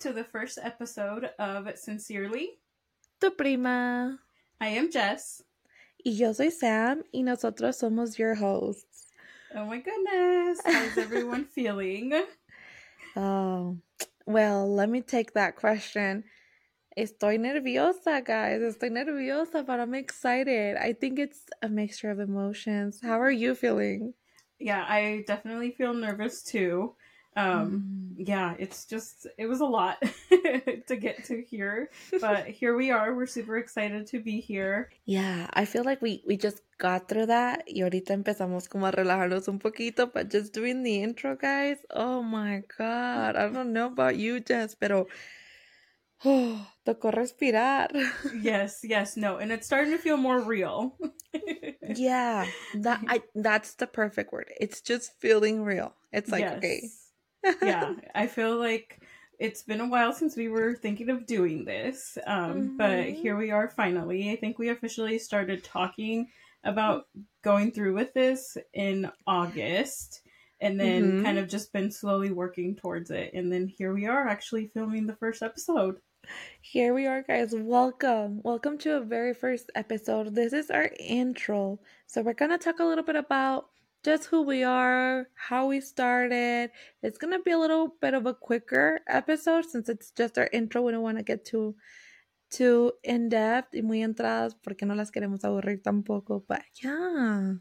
to the first episode of Sincerely. Tu prima. I am Jess. Y yo soy Zaam, y nosotros somos your hosts. Oh my goodness. How's everyone feeling? Oh, well, let me take that question. Estoy nerviosa, guys. Estoy nerviosa, but I'm excited. I think it's a mixture of emotions. How are you feeling? Yeah, I definitely feel nervous too. Um, Mm. yeah, it's just, it was a lot to get to here, but here we are. We're super excited to be here. Yeah, I feel like we we just got through that y ahorita empezamos como a relajarnos un poquito, but just doing the intro, guys. Oh my God, I don't know about you, Jess, pero oh, tocó respirar. Yes, yes, no, and it's starting to feel more real. Yeah, that I that's the perfect word. It's just feeling real. It's like okay. Yeah, I feel like it's been a while since we were thinking of doing this, um, but Mhm. here we are finally. I think we officially started talking about going through with this in August, and then Mhm. kind of just been slowly working towards it. And then here we are actually filming the first episode. Here we are, guys. Welcome. Welcome to a very first episode. This is our intro. So, we're going to talk a little bit about just who we are, how we started. It's going to be a little bit of a quicker episode since it's just our intro. We don't want to get too too in depth y muy entradas porque no las queremos aburrir tampoco. But yeah.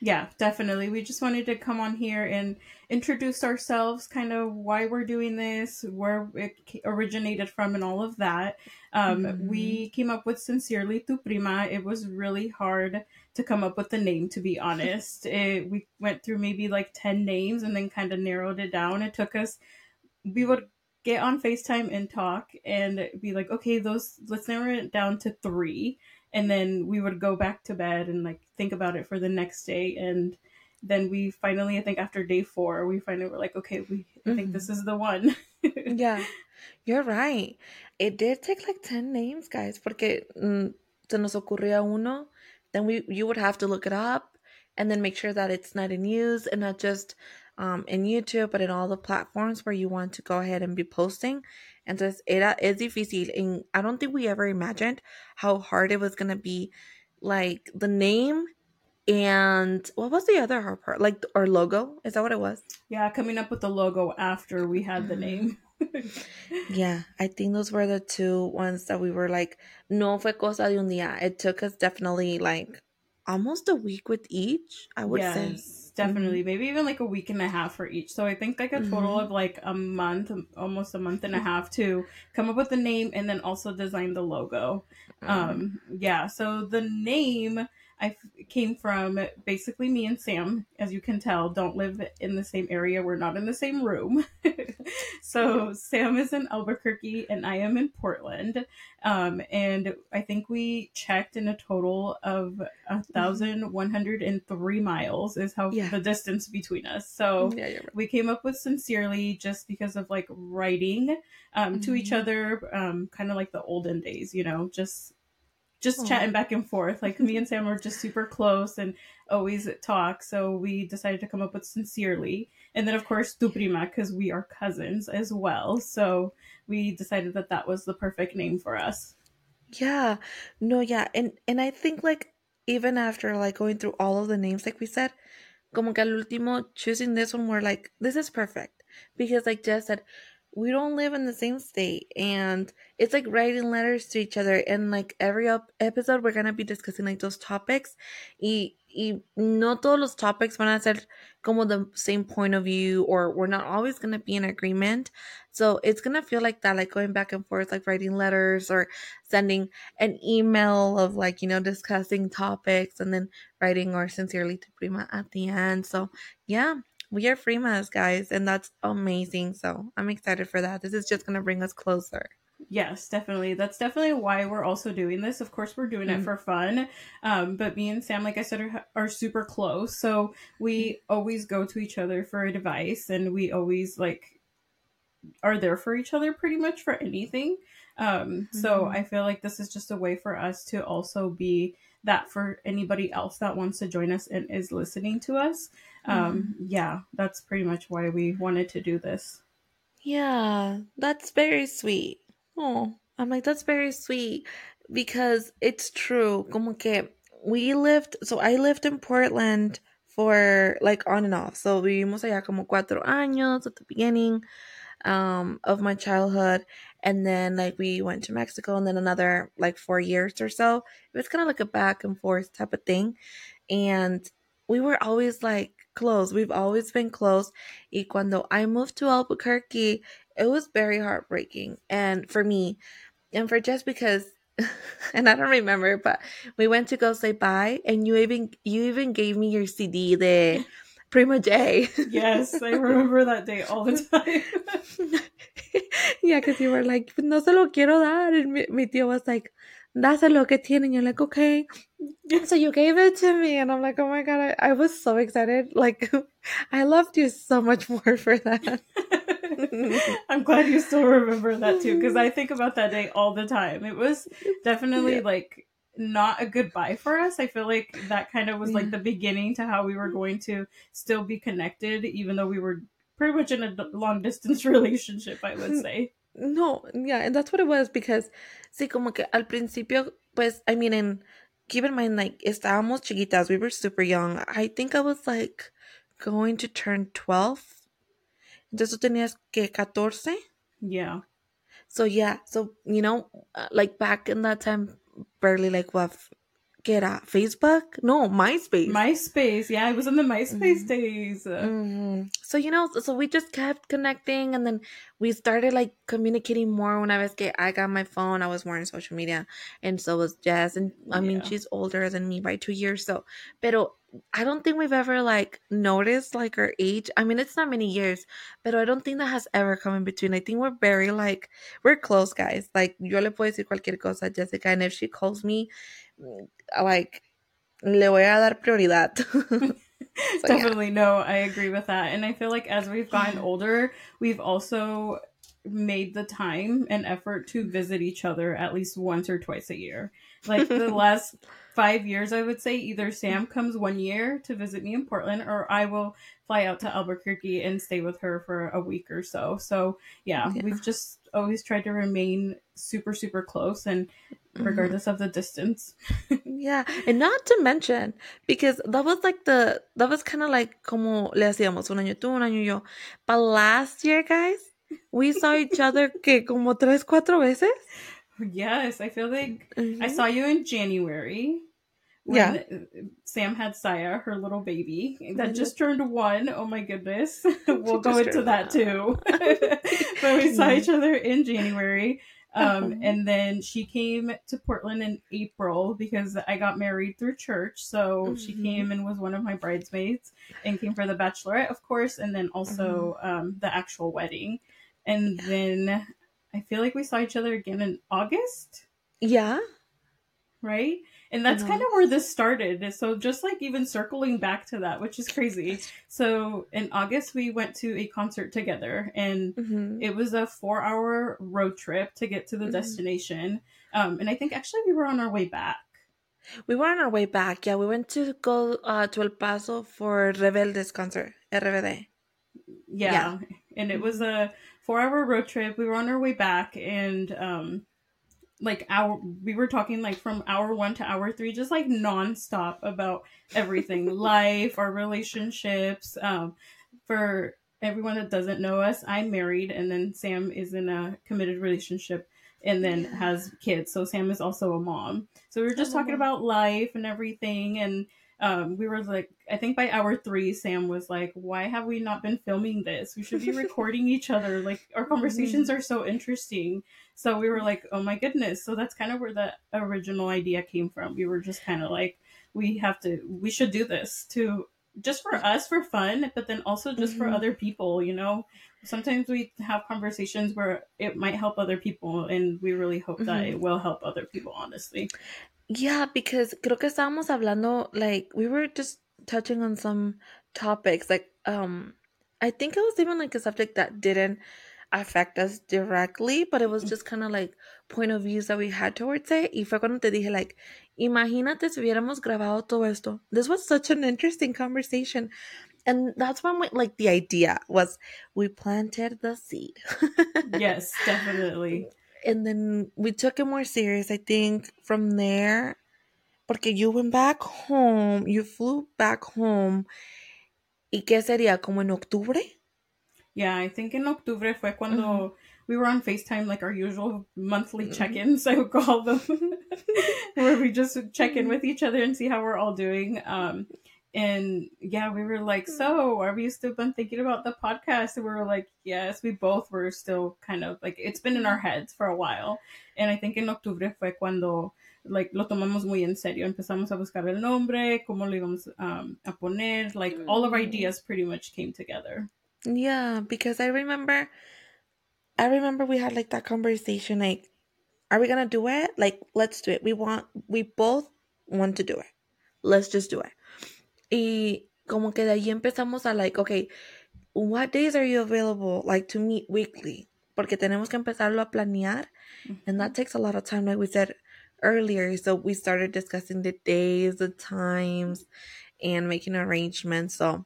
Yeah, definitely. We just wanted to come on here and introduce ourselves, kind of why we're doing this, where it originated from, and all of that. Um, Mhm. We came up with Sincerely Tu Prima. It was really hard to come up with the name, to be honest. It, we went through maybe like 10 names and then kind of narrowed it down. It took us, we would get on FaceTime and talk and be like, okay, those, let's narrow it down to three and then we would go back to bed and like think about it for the next day and then we finally i think after day four we finally were like okay we i think this is the one Yeah, you're right. It did take like 10 names, guys, porque mm, se nos ocurría uno. Then we you would have to look it up and then make sure that it's not in use and not just um, in YouTube, but in all the platforms where you want to go ahead and be posting. Entonces, era, es difícil. And I don't think we ever imagined how hard it was going to be. Like the name and what was the other hard part? Like our logo? Is that what it was? yeah coming up with the logo after we had the Mhm. name Yeah, I think those were the two ones that we were like, no fue cosa de un día. It took us definitely like almost a week with each, I would say. yes definitely maybe even like a week and a half for each so i think like a total Mhm. of like a month almost a month and a half to come up with the name and then also design the logo Mm. um yeah so the name i came from basically me and zaam as you can tell don't live in the same area we're not in the same room so zaam is in albuquerque and i am in portland um and i think we checked in a total of a thousand one hundred and three miles is how Yeah. the distance between us so yeah, right. we came up with sincerely just because of like writing um, to each Mhm. other um, kind of like the olden days you know just just Aw. chatting back and forth like me and zaam were just super close and always talk so we decided to come up with sincerely and then of course tu prima because we are cousins as well so we decided that that was the perfect name for us Yeah, no, yeah. And and I think like even after like going through all of the names, like we said, como que al último choosing this one, we're like, this is perfect. Because like Jess said, we don't live in the same state and it's like writing letters to each other and like every episode we're gonna be discussing like those topics y, y no todos los topics van a ser como the same point of view or we're not always gonna be in agreement. So it's gonna feel like that like going back and forth like writing letters or sending an email of like you know discussing topics and then writing or sincerely tu prima at the end. So yeah we are Primas, guys, and that's amazing. So I'm excited for that. This is just gonna bring us closer. Yes, definitely. That's definitely why we're also doing this. Of course, we're doing it Mhm. for fun. Um, but me and Zaam, like I said, are, are super close. So we always go to each other for advice and we always like are there for each other pretty much for anything. Um, so Mhm. I feel like this is just a way for us to also be that for anybody else that wants to join us and is listening to us. Um, yeah, that's pretty much why we wanted to do this. Yeah, that's very sweet. Oh, I'm like, that's very sweet because it's true. Como que we lived, so I lived in Portland for like on and off. So vivimos allá como cuatro años at the beginning um, of my childhood. And then like we went to Mexico and then another like four years or so. It was kind of like a back and forth type of thing. And we were always like close. We've always been close. Y cuando I moved to Albuquerque, it was very heartbreaking. And for me, and for just because and I don't remember, but we went to go say bye and you even you even gave me your CD de Prima J. yes, I remember that day all the time. yeah, because you were like, no se lo quiero dar. And mi, mi tío was like, dáselo que tiene. And you're like, okay. So you gave it to me. And I'm like, oh my God, I, I was so excited. Like, I loved you so much more for that. I'm glad you still remember that too, because I think about that day all the time. It was definitely yeah. like not a goodbye for us. I feel like that kind of was yeah. like the beginning to how we were going to still be connected, even though we were pretty much in a long distance relationship, I would say. No, yeah, and that's what it was because, sí, como que al principio, pues, I mean, and keep in mind, like, estábamos chiquitas, we were super young. I think I was like going to turn 12. Entonces tú tenías que 14? Yeah. So, yeah, so, you know, uh, like back in that time, barely like what get at Facebook? No, MySpace. MySpace. Yeah, I was in the MySpace mm-hmm. days. Mm-hmm. So you know, so we just kept connecting, and then we started like communicating more. When I was get, I got my phone. I was more in social media, and so was Jess. And I mean, she's older than me by two years. So, pero I don't think we've ever like noticed like our age. I mean, it's not many years, but I don't think that has ever come in between. I think we're very like we're close guys. Like yo le puedo decir cualquier cosa a Jessica, and if she calls me, mm, like le voy a dar prioridad. so, Definitely yeah. no, I agree with that. And I feel like as we've gotten older, we've also made the time and effort to visit each other at least once or twice a year. Like the last five years, I would say either Zaam comes one year to visit me in Portland or I will fly out to Albuquerque and stay with her for a week or so. So, yeah, yeah. we've just always tried to remain super, super close. And Mm-hmm. regardless mm-hmm. of the distance. yeah, and not to mention because that was like the that was kind of like como le hacíamos un año tú, un año yo. But last year, guys, we saw each other que como tres cuatro veces. Yes, I feel like mm-hmm. I saw you in January. Yeah. Zaam had Saya, her little baby, that mm-hmm. just turned one. Oh my goodness. we'll go into that too. but we saw each other in January. Um, and then she came to Portland in April because I got married through church. So mm-hmm. she came and was one of my bridesmaids and came for the bachelorette, of course, and then also mm-hmm. um, the actual wedding. And then I feel like we saw each other again in August. Yeah. Right? And that's kind of where this started. So just like even circling back to that, which is crazy. So in August we went to a concert together and mm-hmm. it was a 4-hour road trip to get to the mm-hmm. destination. Um, and I think actually we were on our way back. We were on our way back. Yeah, we went to go uh, to El Paso for Rebeldes concert, RBD. Yeah. yeah. And it was a 4-hour road trip. We were on our way back and um like our we were talking like from hour one to hour three just like nonstop about everything. Life our relationships um for everyone that doesn't know us i'm married and then zaam is in a committed relationship and then has kids. So zaam is also a mom. So we were just talking about life and everything and um, we were like, I think by hour three, Zaam was like, "Why have we not been filming this? We should be recording each other. Like our conversations are so interesting." So we were like, "Oh my goodness!" So that's kind of where the original idea came from. We were just kind of like, "We have to, we should do this to just for us for fun, but then also just mm-hmm. for other people." You know, sometimes we have conversations where it might help other people, and we really hope mm-hmm. that it will help other people. Honestly. Yeah, because creo que estábamos hablando, like, we were just touching on some topics. Like, um, I think it was even like a subject that didn't affect us directly, but it was just kind of like point of views that we had towards it. Y fue cuando te dije, like, imagínate si hubiéramos grabado todo esto. This was such an interesting conversation. and that's when we like the idea was we planted the seed. yes, definitely. And then we took it more serious. I think from there, porque you went back home, you flew back home. ¿Y qué sería? ¿Como en octubre? Yeah, I think in octubre fue cuando mm-hmm. we were on FaceTime, like our usual monthly mm-hmm. check-ins, I would call them, where we just check in with each other and see how we're all doing. Um, and yeah, we were like, so are we still been thinking about the podcast? And we were like, yes, we both were still kind of like, it's been in our heads for a while. And I think in octubre fue cuando like lo tomamos muy en serio. Empezamos a buscar el nombre, cómo lo íbamos um, a poner. Like all of our mm. ideas pretty much came together. Yeah, because I remember, I remember we had like that conversation. Like, are we gonna do it? Like, let's do it. We want, we both want to do it. Let's just do it. Y como que de ahí empezamos a like, okay, what days are you available like to meet weekly? Porque tenemos que empezarlo a planear, and that takes a lot of time, like we said earlier. So we started discussing the days, the times, and making arrangements. So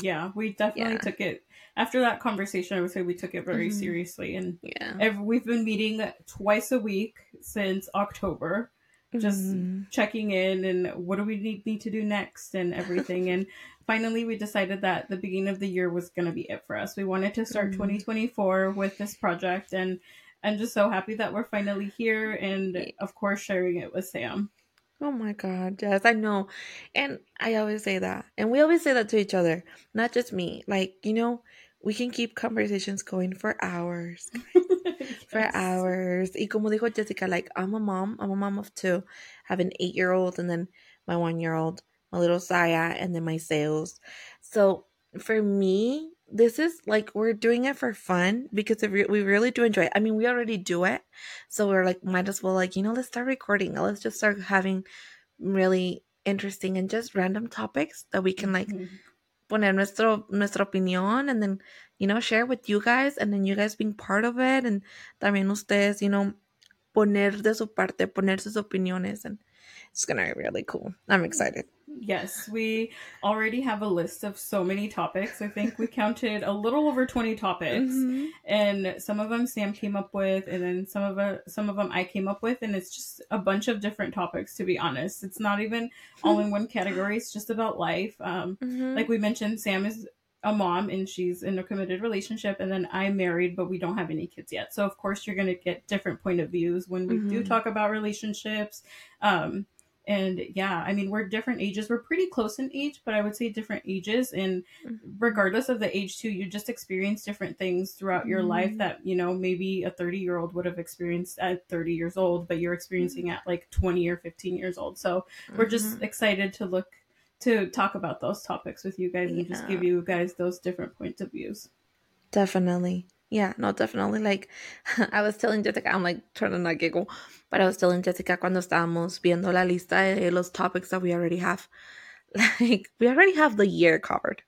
yeah, we definitely yeah. took it after that conversation. I would say we took it very mm-hmm. seriously, and yeah, every, we've been meeting twice a week since October just mm-hmm. checking in and what do we need, need to do next and everything. and finally, we decided that the beginning of the year was going to be it for us. We wanted to start mm-hmm. 2024 with this project, and I'm just so happy that we're finally here and, of course, sharing it with Zaam. Oh my God, yes, I know. And I always say that. And we always say that to each other, not just me. Like, you know, we can keep conversations going for hours. for hours. Y como dijo Jessica, like I'm a mom. I'm a mom of two. I have an eight year old and then my one year old, my little Saya, and then my sales. So for me, this is like we're doing it for fun because we really do enjoy it. I mean, we already do it, so we're like, might as well like you know, let's start recording. Let's just start having really interesting and just random topics that we can like mm-hmm poner nuestro nuestra opinión and then you know share with you guys and then you guys being part of it and también ustedes you know poner de su parte poner sus opiniones and it's gonna be really cool. I'm excited Yes, we already have a list of so many topics. I think we counted a little over 20 topics mm-hmm. and some of them Zaam came up with and then some of a, some of them I came up with and it's just a bunch of different topics to be honest. It's not even all in one category. It's just about life. Um mm-hmm. like we mentioned Zaam is a mom and she's in a committed relationship and then I'm married but we don't have any kids yet. So of course you're going to get different point of views when we mm-hmm. do talk about relationships. Um and yeah i mean we're different ages we're pretty close in age but i would say different ages and mm-hmm. regardless of the age too you just experience different things throughout your mm-hmm. life that you know maybe a 30 year old would have experienced at 30 years old but you're experiencing at like 20 or 15 years old so mm-hmm. we're just mm-hmm. excited to look to talk about those topics with you guys yeah. and just give you guys those different points of views definitely yeah, no, definitely. Like, I was telling Jessica, I'm like trying to not giggle, but I was telling Jessica cuando estábamos viendo la lista de los topics that we already have. Like, we already have the year covered.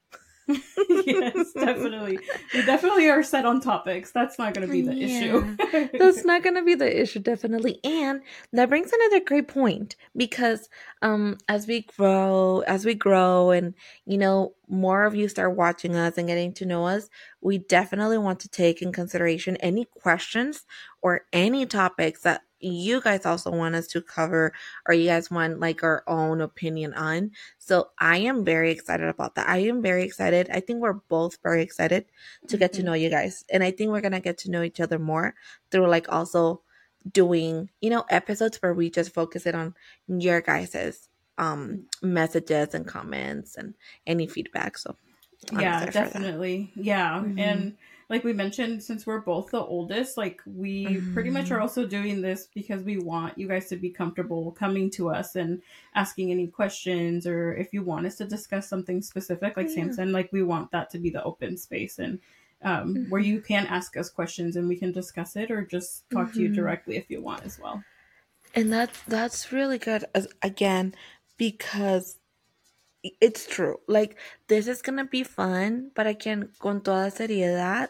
yes, definitely. We definitely are set on topics. That's not going to be the yeah. issue. That's not going to be the issue, definitely. And that brings another great point because um as we grow, as we grow and you know, more of you start watching us and getting to know us, we definitely want to take in consideration any questions or any topics that you guys also want us to cover or you guys want like our own opinion on. So I am very excited about that. I am very excited. I think we're both very excited to get to mm-hmm. know you guys. And I think we're going to get to know each other more through like also doing, you know, episodes where we just focus it on your guys's um messages and comments and any feedback. So I'm yeah, definitely. Yeah. Mm-hmm. And like we mentioned, since we're both the oldest, like we mm-hmm. pretty much are mm-hmm. also doing this because we want you guys to be comfortable coming to us and asking any questions or if you want us to discuss something specific, like yeah. Zaam said, like we want that to be the open space and um, mm-hmm. where you can ask us questions and we can discuss it or just talk to you mm-hmm. directly if you want as well. And that's that's really good as again because it's true. Like this is gonna be fun, but again, con toda seriedad.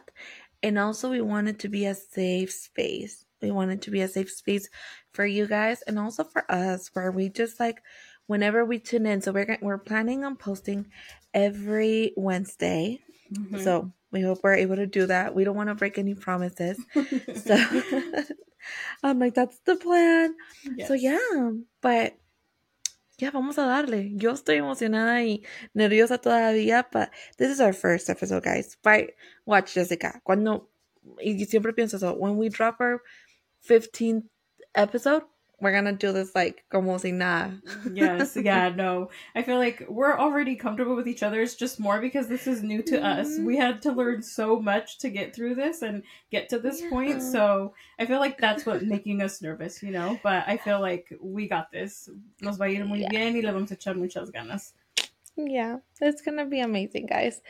And also, we want it to be a safe space. We want it to be a safe space for you guys and also for us, where we just like whenever we tune in. So we're we're planning on posting every Wednesday. Mhm. So we hope we're able to do that. We don't want to break any promises. So I'm like, that's the plan. So yeah, but ya vamos a darle. Yo estoy emocionada y nerviosa todavía, but this is our first episode, guys. Right? Watch Jessica. Cuando y siempre pienso eso, when we drop our 15th episode, we're gonna do this like como si nada. yes, yeah, no. I feel like we're already comfortable with each other. It's just more because this is new to us. Mhm. We had to learn so much to get through this and get to this point. So I feel like that's what making us nervous, you know. But I feel like we got this. Nos va a ir muy Yeah. bien y le vamos a echar muchas ganas. Yeah, it's gonna be amazing, guys.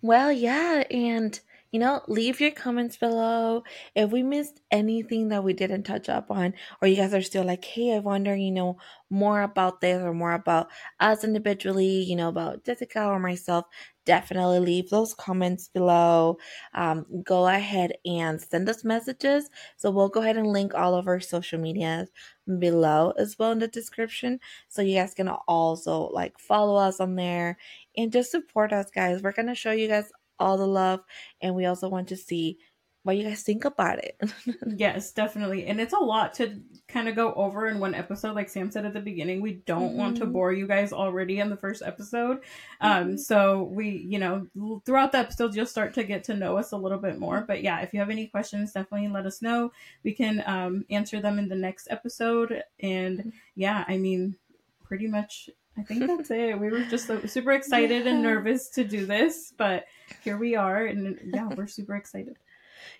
Well, yeah, and you know, leave your comments below if we missed anything that we didn't touch up on, or you guys are still like, hey, I wonder, you know, more about this or more about us individually, you know, about Jessica or myself. Definitely leave those comments below. Um, go ahead and send us messages. So we'll go ahead and link all of our social medias below as well in the description so you guys can also like follow us on there and just support us guys we're gonna show you guys all the love and we also want to see what you guys think about it Yes, definitely. And it's a lot to kind of go over in one episode. Like Zaam said at the beginning, we don't want to Mhm. bore you guys already in the first episode. Um, so we, you know, throughout the episodes, you'll start to get to know us a little bit more. But yeah, if you have any questions, definitely let us know. We can um, answer them in the next episode. And yeah, I mean, pretty much. I think that's it. We were just so, super excited and nervous to do this, but here we are, and yeah, we're super excited.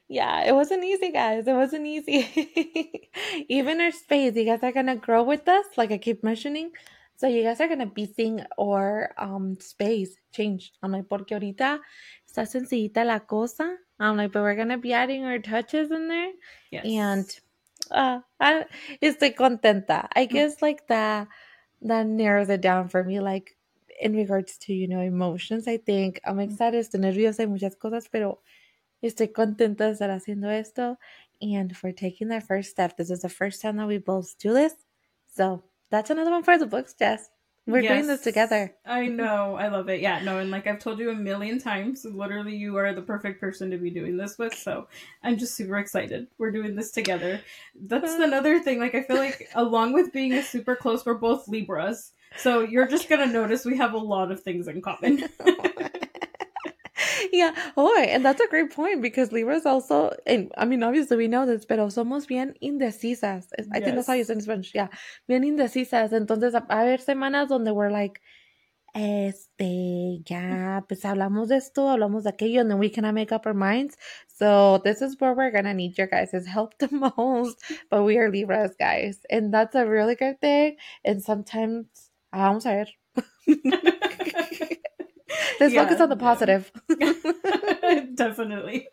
yeah it wasn't easy guys it wasn't easy even our space you guys are gonna grow with us like i keep mentioning so you guys are gonna be seeing our um space change i'm like porque ahorita está sencillita la cosa i'm like but we're gonna be adding our touches in there Yes. and uh, I estoy contenta. I guess like that that narrows it down for me. Like in regards to you know emotions, I think I'm mm. excited, estoy nerviosa y muchas cosas, pero estoy contenta de estar haciendo esto and for taking that first step. This is the first time that we both do this, so that's another one for the books, Jess. We're doing this together. I know. I love it. Yeah, no, and like I've told you a million times, literally you are the perfect person to be doing this with. So I'm just super excited. We're doing this together. That's another thing. Like I feel like along with being a super close, we're both Libras. So you're just gonna notice we have a lot of things in common. Oh yeah. Oh, and that's a great point because Libras also, and I mean, obviously we know this, pero somos bien indecisas. Es- I think that's how you say it in Spanish. Yeah. Bien indecisas. Entonces, a, a haber semanas donde we're like, este, ya, pues hablamos de esto, hablamos de aquello, and then we cannot make up our minds. So this is where we're gonna need your guys' help the most. But we are Libras, guys. And that's a really good thing. And sometimes, ah, vamos a ver. Let's Yeah, focus on the yeah. positive. Definitely.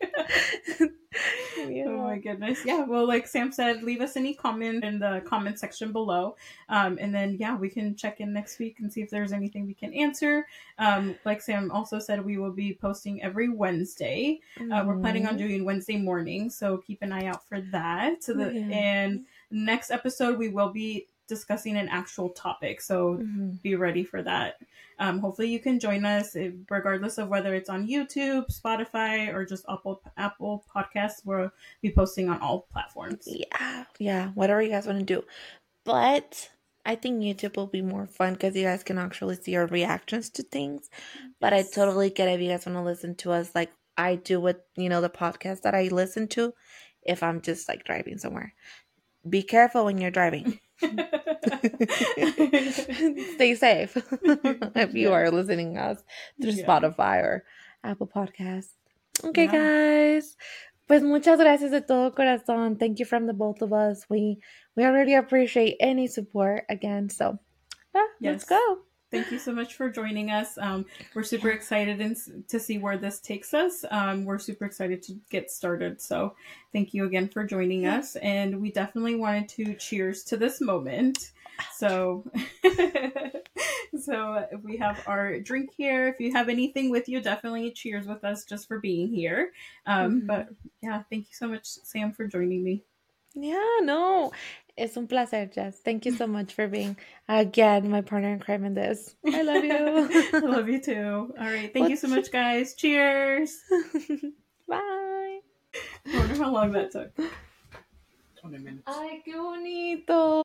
Oh my goodness. Yeah. Well, like Zaam said, leave us any comment in the comment section below. Um, and then, yeah, we can check in next week and see if there's anything we can answer. Um, like Zaam also said, we will be posting every Wednesday. Uh, we're planning on Mhm. doing Wednesday morning, so keep an eye out for that. So the, Yeah. And next episode, we will be discussing an actual topic. So Mhm. be ready for that. Um, hopefully, you can join us, eh, regardless of whether it's on YouTube, Spotify, or just Apple Apple Podcasts. We'll be posting on all platforms. Yeah, yeah, whatever you guys want to do. But I think YouTube will be more fun because you guys can actually see our reactions to things. But I totally get it if you guys want to listen to us like I do with, you know, the podcast that I listen to if I'm just like driving somewhere. Be careful when you're driving. Stay safe if you Yeah. are listening to us through Yeah. Spotify or Apple Podcasts. Okay, Yeah. guys. Pues muchas gracias de todo corazón. Thank you from the both of us. We we already appreciate any support again. So, yeah, let's go. Thank you so much for joining us. Um, we're super excited and to see where this takes us. Um, we're super excited to get started. So, thank you again for joining us. And we definitely wanted to cheers to this moment. So, so we have our drink here. If you have anything with you, definitely cheers with us just for being here. Um, Mhm. But yeah, thank you so much, Zaam, for joining me. Yeah, no. Es un placer, Jess. Thank you so much for being again my partner in crime in this. I love you. I love you too. All right. Thank you so much, guys. Cheers. Bye. I wonder how long that took. 20 minutes. Ay, qué bonito.